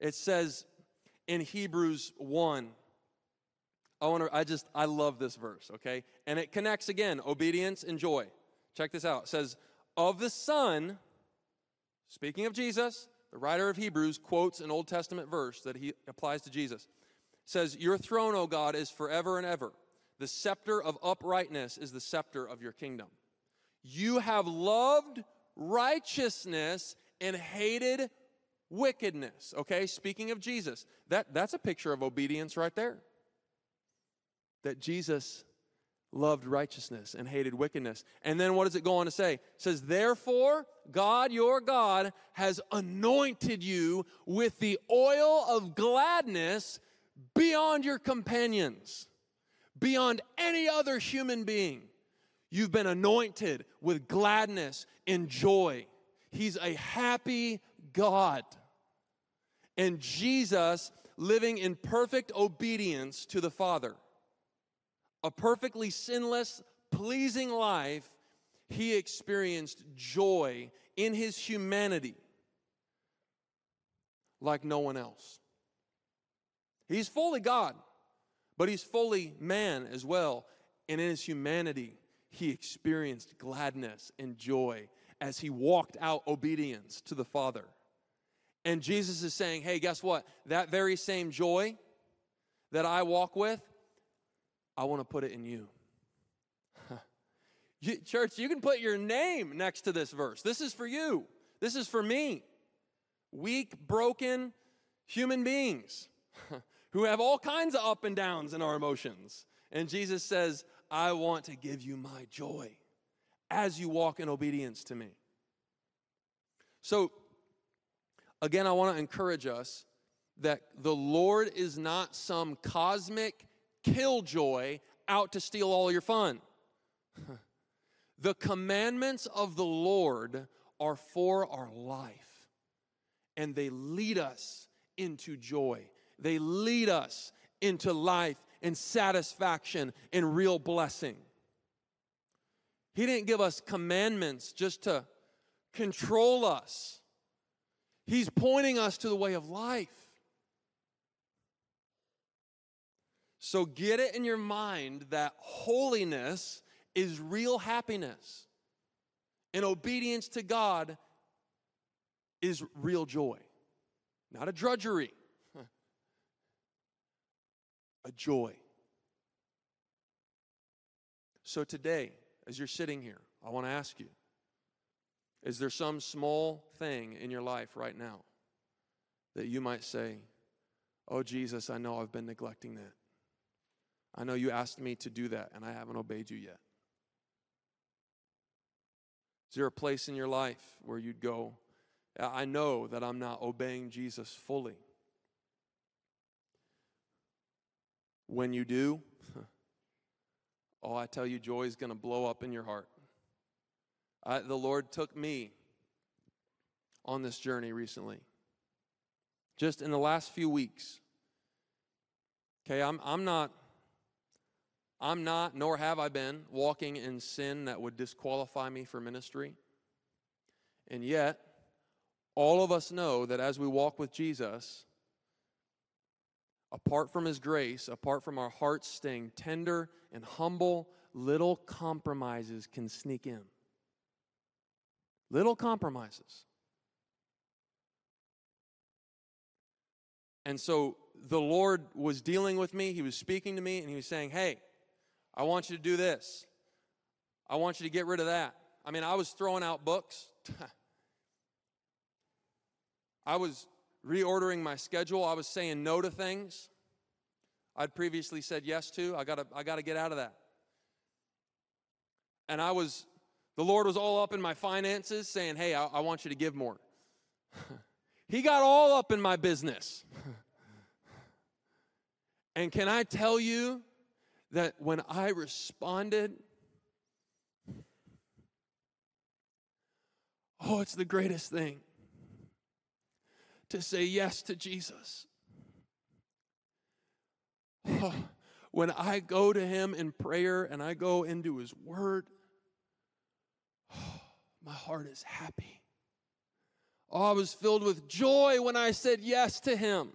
It says in Hebrews 1 I want to, I just, I love this verse, okay? And it connects again obedience and joy. Check this out. It says, Of the Son, speaking of Jesus, the writer of Hebrews quotes an Old Testament verse that he applies to Jesus. It says, Your throne, O God, is forever and ever. The scepter of uprightness is the scepter of your kingdom. You have loved righteousness and hated wickedness. Okay, speaking of Jesus, that, that's a picture of obedience right there that Jesus loved righteousness and hated wickedness. And then what does it go on to say? It says, Therefore, God, your God, has anointed you with the oil of gladness beyond your companions, beyond any other human being. You've been anointed with gladness and joy. He's a happy God. And Jesus living in perfect obedience to the Father a perfectly sinless, pleasing life, he experienced joy in his humanity like no one else. He's fully God, but he's fully man as well. And in his humanity, he experienced gladness and joy as he walked out obedience to the Father. And Jesus is saying, hey, guess what? That very same joy that I walk with, I want to put it in you. Church, you can put your name next to this verse. This is for you. This is for me. Weak, broken human beings who have all kinds of up and downs in our emotions. And Jesus says, I want to give you my joy as you walk in obedience to me. So, again, I want to encourage us that the Lord is not some cosmic killjoy out to steal all your fun. the commandments of the Lord are for our life, and they lead us into joy. They lead us into life and satisfaction and real blessing. He didn't give us commandments just to control us. He's pointing us to the way of life. So get it in your mind that holiness is real happiness, and obedience to God is real joy, not a drudgery, a joy. So today, as you're sitting here, I want to ask you is there some small thing in your life right now that you might say, Oh, Jesus, I know I've been neglecting that? I know you asked me to do that, and I haven't obeyed you yet. Is there a place in your life where you'd go, I know that I'm not obeying Jesus fully. When you do, oh, I tell you, joy is going to blow up in your heart. I, the Lord took me on this journey recently, just in the last few weeks. Okay, I'm, I'm not. I'm not, nor have I been, walking in sin that would disqualify me for ministry. And yet, all of us know that as we walk with Jesus, apart from his grace, apart from our hearts staying tender and humble, little compromises can sneak in. Little compromises. And so the Lord was dealing with me, He was speaking to me, and He was saying, Hey, I want you to do this. I want you to get rid of that. I mean, I was throwing out books. I was reordering my schedule. I was saying no to things I'd previously said yes to. I gotta, I gotta get out of that. And I was, the Lord was all up in my finances saying, Hey, I, I want you to give more. he got all up in my business. and can I tell you that when I responded, oh, it's the greatest thing to say yes to Jesus. Oh, when I go to Him in prayer and I go into His Word, oh, my heart is happy. Oh, I was filled with joy when I said yes to Him.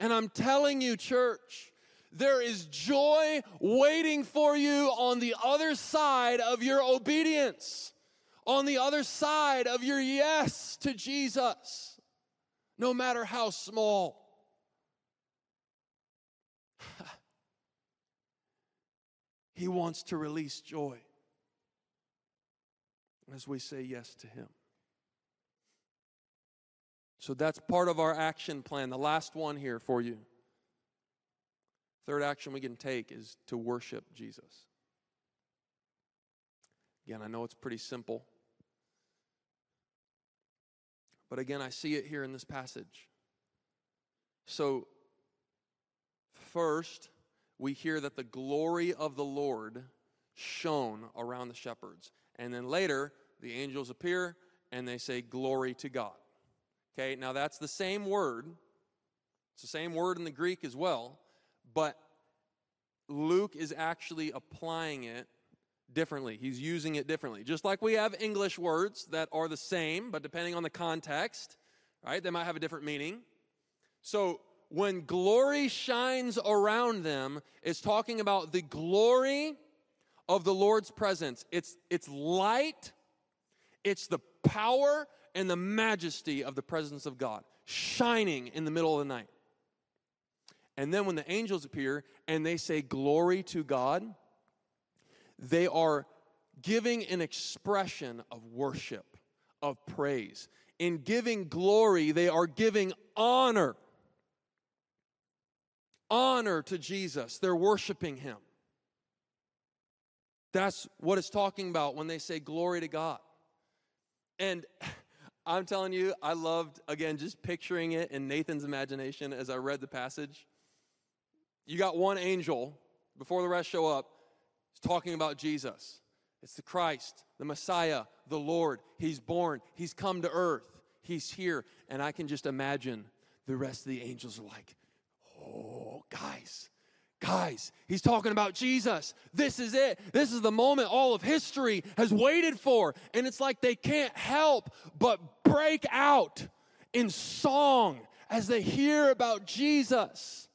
And I'm telling you, church, there is joy waiting for you on the other side of your obedience on the other side of your yes to Jesus, no matter how small. he wants to release joy as we say yes to Him. So that's part of our action plan. The last one here for you. Third action we can take is to worship Jesus. Again, I know it's pretty simple. But again, I see it here in this passage. So, first, we hear that the glory of the Lord shone around the shepherds. And then later, the angels appear and they say, Glory to God. Okay, now that's the same word. It's the same word in the Greek as well, but Luke is actually applying it differently. He's using it differently. Just like we have English words that are the same, but depending on the context, right, they might have a different meaning. So when glory shines around them, it's talking about the glory of the Lord's presence. It's, it's light, it's the power and the majesty of the presence of God shining in the middle of the night. And then when the angels appear and they say, Glory to God, they are giving an expression of worship, of praise. In giving glory, they are giving honor. Honor to Jesus. They're worshiping him. That's what it's talking about when they say glory to God. And I'm telling you, I loved, again, just picturing it in Nathan's imagination as I read the passage. You got one angel before the rest show up it's talking about Jesus. It's the Christ, the Messiah, the Lord. He's born, He's come to earth, He's here. And I can just imagine the rest of the angels are like, oh, guys, guys, He's talking about Jesus. This is it. This is the moment all of history has waited for. And it's like they can't help but break out in song as they hear about Jesus.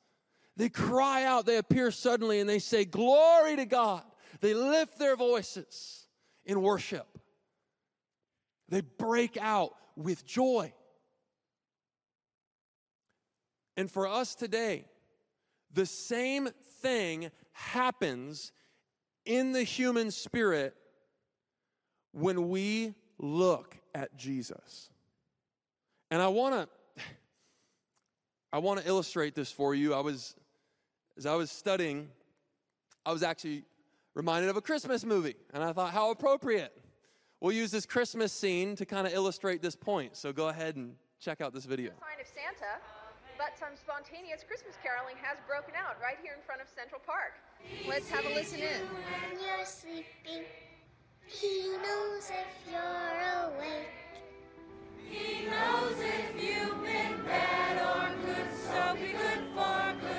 They cry out, they appear suddenly, and they say, Glory to God. They lift their voices in worship. They break out with joy. And for us today, the same thing happens in the human spirit when we look at Jesus. And I want to I want to illustrate this for you. I was as I was studying, I was actually reminded of a Christmas movie. And I thought, how appropriate. we'll use this Christmas scene to kind of illustrate this point. So go ahead and check out this video. sign of Santa, but some spontaneous Christmas caroling has broken out right here in front of Central Park. Let's have a listen in. When you're sleeping, he knows if you're awake. He knows if you've been bad or good, so be good for goodness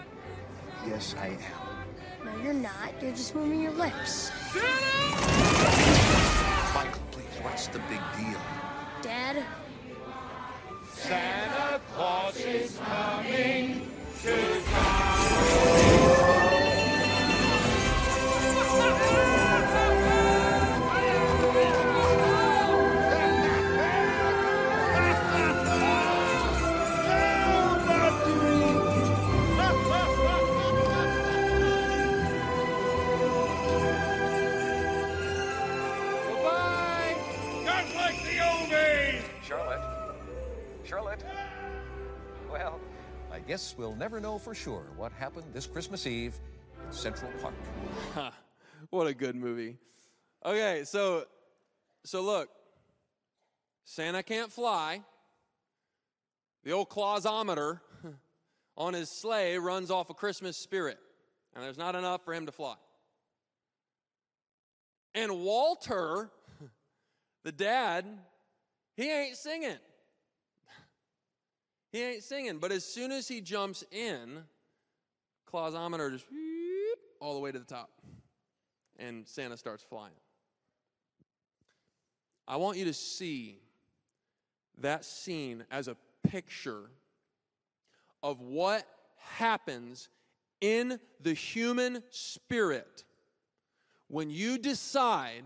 Yes, I am. No, you're not. You're just moving your lips. Michael, please, what's the big deal? Dad, Charlotte? Guess we'll never know for sure what happened this Christmas Eve in Central Park. What a good movie. Okay, so so look. Santa can't fly. The old clausometer on his sleigh runs off a Christmas spirit. And there's not enough for him to fly. And Walter, the dad, he ain't singing. He ain't singing. But as soon as he jumps in, clausometer just all the way to the top and Santa starts flying. I want you to see that scene as a picture of what happens in the human spirit when you decide,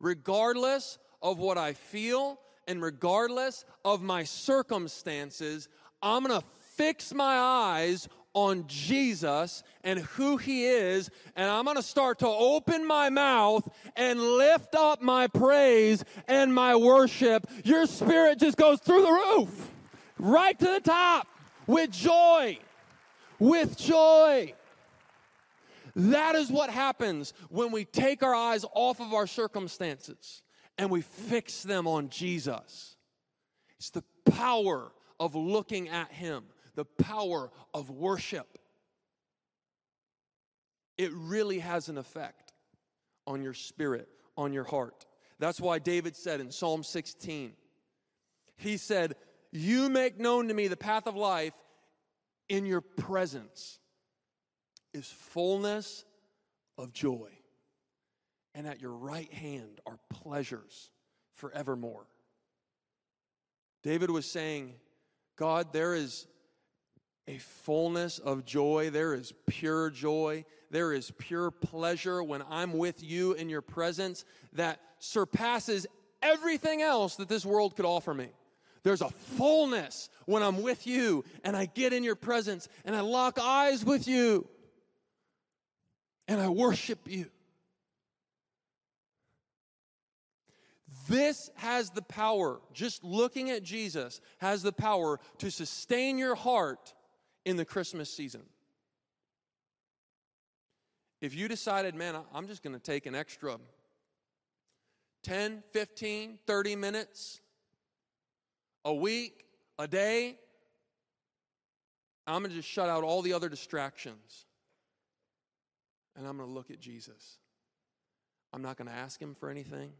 regardless of what I feel and regardless of my circumstances, I'm gonna fix my eyes on Jesus and who He is, and I'm gonna start to open my mouth and lift up my praise and my worship. Your spirit just goes through the roof, right to the top, with joy. With joy. That is what happens when we take our eyes off of our circumstances and we fix them on Jesus. It's the power of looking at Him, the power of worship. It really has an effect on your spirit, on your heart. That's why David said in Psalm 16, he said, You make known to me the path of life, in your presence is fullness of joy. And at your right hand are pleasures forevermore. David was saying, God, there is a fullness of joy. There is pure joy. There is pure pleasure when I'm with you in your presence that surpasses everything else that this world could offer me. There's a fullness when I'm with you and I get in your presence and I lock eyes with you and I worship you. This has the power, just looking at Jesus has the power to sustain your heart in the Christmas season. If you decided, man, I'm just going to take an extra 10, 15, 30 minutes a week, a day, I'm going to just shut out all the other distractions. And I'm going to look at Jesus. I'm not going to ask him for anything.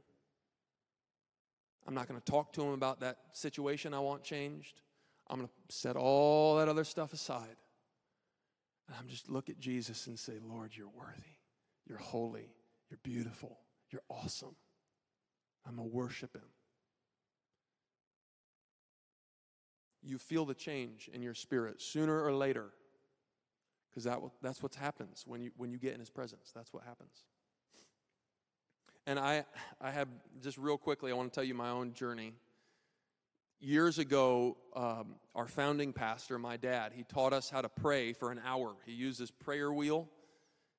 I'm not going to talk to him about that situation I want changed. I'm going to set all that other stuff aside. And I'm just look at Jesus and say, Lord, you're worthy. You're holy. You're beautiful. You're awesome. I'm going to worship him. You feel the change in your spirit sooner or later. Because that, that's what happens when you, when you get in his presence. That's what happens. And I, I have, just real quickly, I want to tell you my own journey. Years ago, um, our founding pastor, my dad, he taught us how to pray for an hour. He used his prayer wheel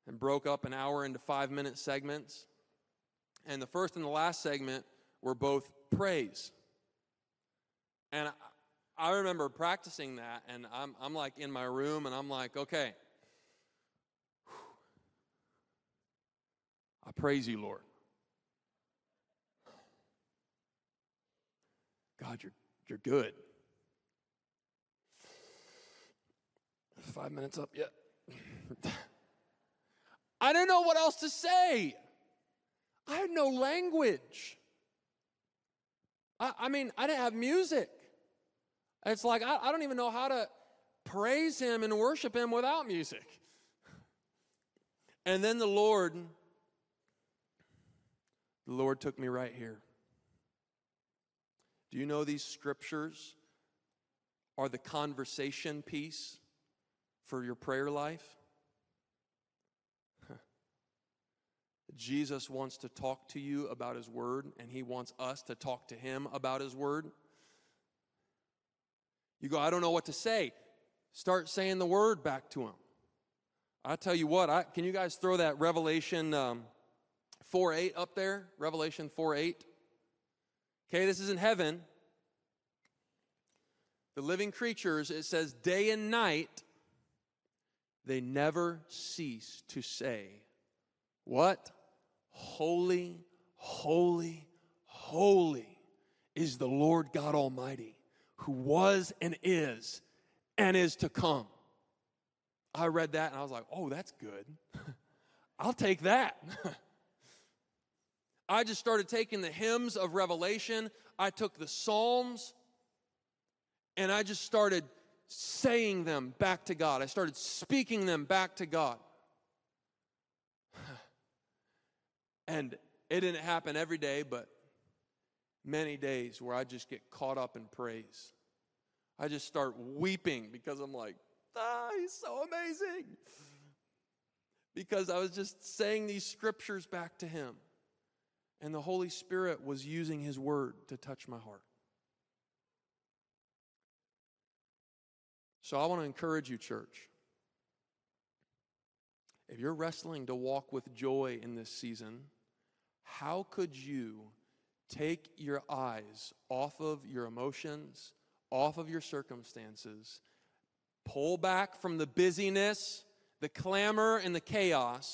and broke up an hour into five minute segments. And the first and the last segment were both praise. And I, I remember practicing that, and I'm, I'm like in my room, and I'm like, okay, I praise you, Lord. God, you're, you're good. Five minutes up yet? I didn't know what else to say. I had no language. I, I mean, I didn't have music. It's like, I, I don't even know how to praise Him and worship Him without music. And then the Lord, the Lord took me right here. Do you know these scriptures are the conversation piece for your prayer life? Jesus wants to talk to you about His Word, and He wants us to talk to Him about His Word. You go, I don't know what to say. Start saying the Word back to Him. I tell you what, I, can you guys throw that Revelation um, 4 8 up there? Revelation 4 8. Okay, this is in heaven. The living creatures, it says, day and night, they never cease to say, What? Holy, holy, holy is the Lord God Almighty, who was and is and is to come. I read that and I was like, oh, that's good. I'll take that. I just started taking the hymns of Revelation, I took the Psalms, and I just started saying them back to God. I started speaking them back to God. And it didn't happen every day, but many days where I just get caught up in praise. I just start weeping because I'm like, ah, he's so amazing. Because I was just saying these scriptures back to him. And the Holy Spirit was using his word to touch my heart. So I want to encourage you, church. If you're wrestling to walk with joy in this season, how could you take your eyes off of your emotions, off of your circumstances, pull back from the busyness, the clamor, and the chaos,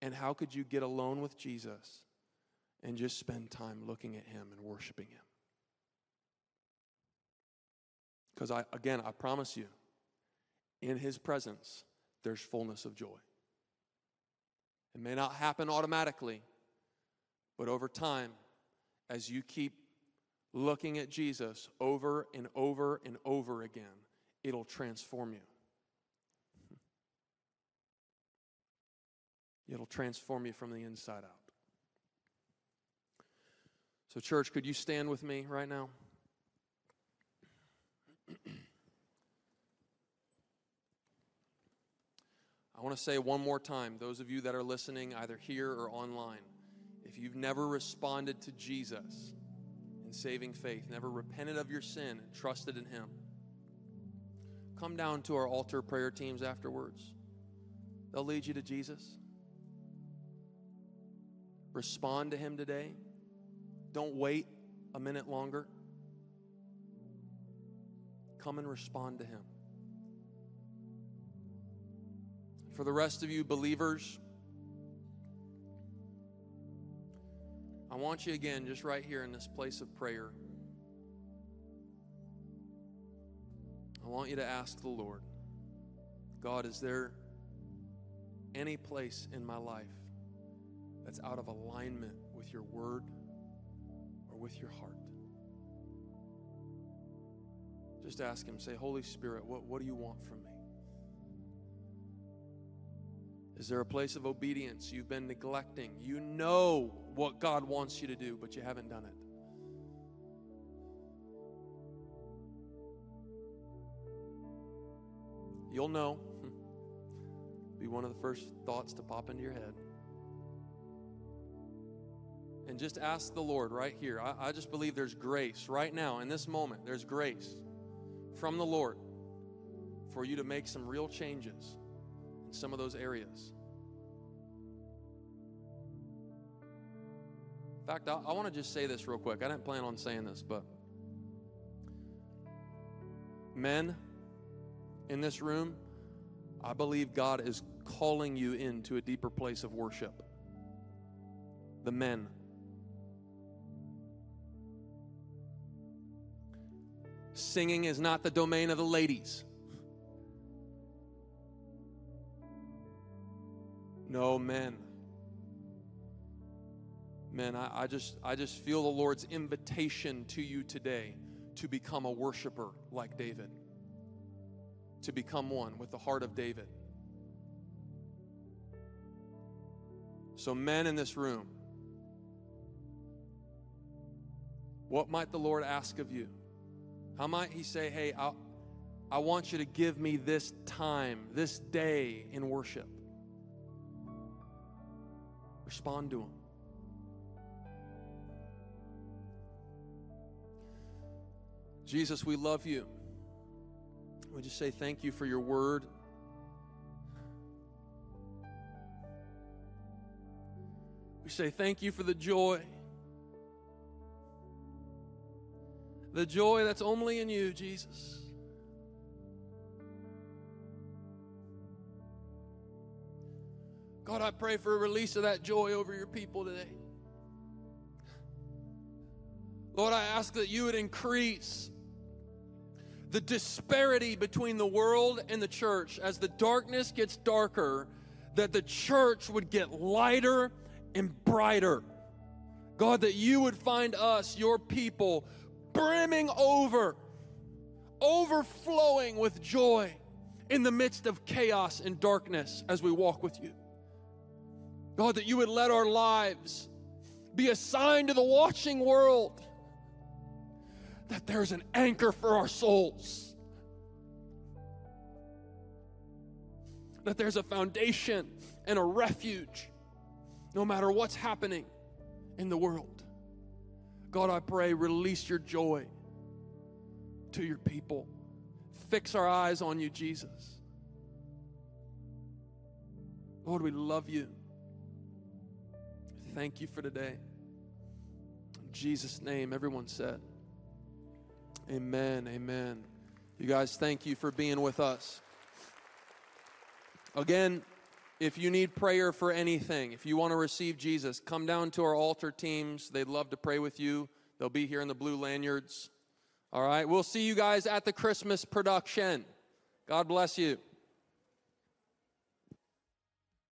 and how could you get alone with Jesus and just spend time looking at Him and worshiping Him? Because I, again, I promise you, in His presence, there's fullness of joy. It may not happen automatically, but over time, as you keep looking at Jesus over and over and over again, it'll transform you. It'll transform you from the inside out. So, church, could you stand with me right now? I want to say one more time, those of you that are listening either here or online, if you've never responded to Jesus in saving faith, never repented of your sin and trusted in Him, come down to our altar prayer teams afterwards. They'll lead you to Jesus. Respond to Him today. Don't wait a minute longer. Come and respond to Him. For the rest of you believers, I want you again, just right here in this place of prayer. I want you to ask the Lord God, is there any place in my life that's out of alignment with your word or with your heart? Just ask Him, say, Holy Spirit, what, what do you want from me? Is there a place of obedience you've been neglecting? You know what God wants you to do, but you haven't done it. You'll know. Be one of the first thoughts to pop into your head. And just ask the Lord right here. I, I just believe there's grace right now in this moment. There's grace from the Lord for you to make some real changes in some of those areas. In fact, I, I want to just say this real quick. I didn't plan on saying this, but men in this room, I believe God is calling you into a deeper place of worship. The men. Singing is not the domain of the ladies. No, men. Men, I, I, just I just feel the Lord's invitation to you today to become a worshiper like David. To become one with the heart of David. So, men in this room, what might the Lord ask of you? How might He say, Hey, I, I want you to give me this time, this day in worship? Respond to Him. Jesus, we love you. We just say thank you for your word. We say thank you for the joy. The joy that's only in you, Jesus. God, I pray for a release of that joy over your people today. Lord, I ask that you would increase the disparity between the world and the church as the darkness gets darker, that the church would get lighter and brighter. God, that you would find us, your people, brimming over, overflowing with joy in the midst of chaos and darkness as we walk with you. God, that you would let our lives be a sign to the watching world that there's an anchor for our souls, that there's a foundation and a refuge no matter what's happening in the world. God, I pray, release your joy to your people. Fix our eyes on you, Jesus. Lord, we love you. Thank you for today. In Jesus' name, everyone said, Amen. Amen. You guys, thank you for being with us. Again, if you need prayer for anything, if you want to receive Jesus, come down to our altar teams. They'd love to pray with you. They'll be here in the blue lanyards. All right. We'll see you guys at the Christmas production. God bless you.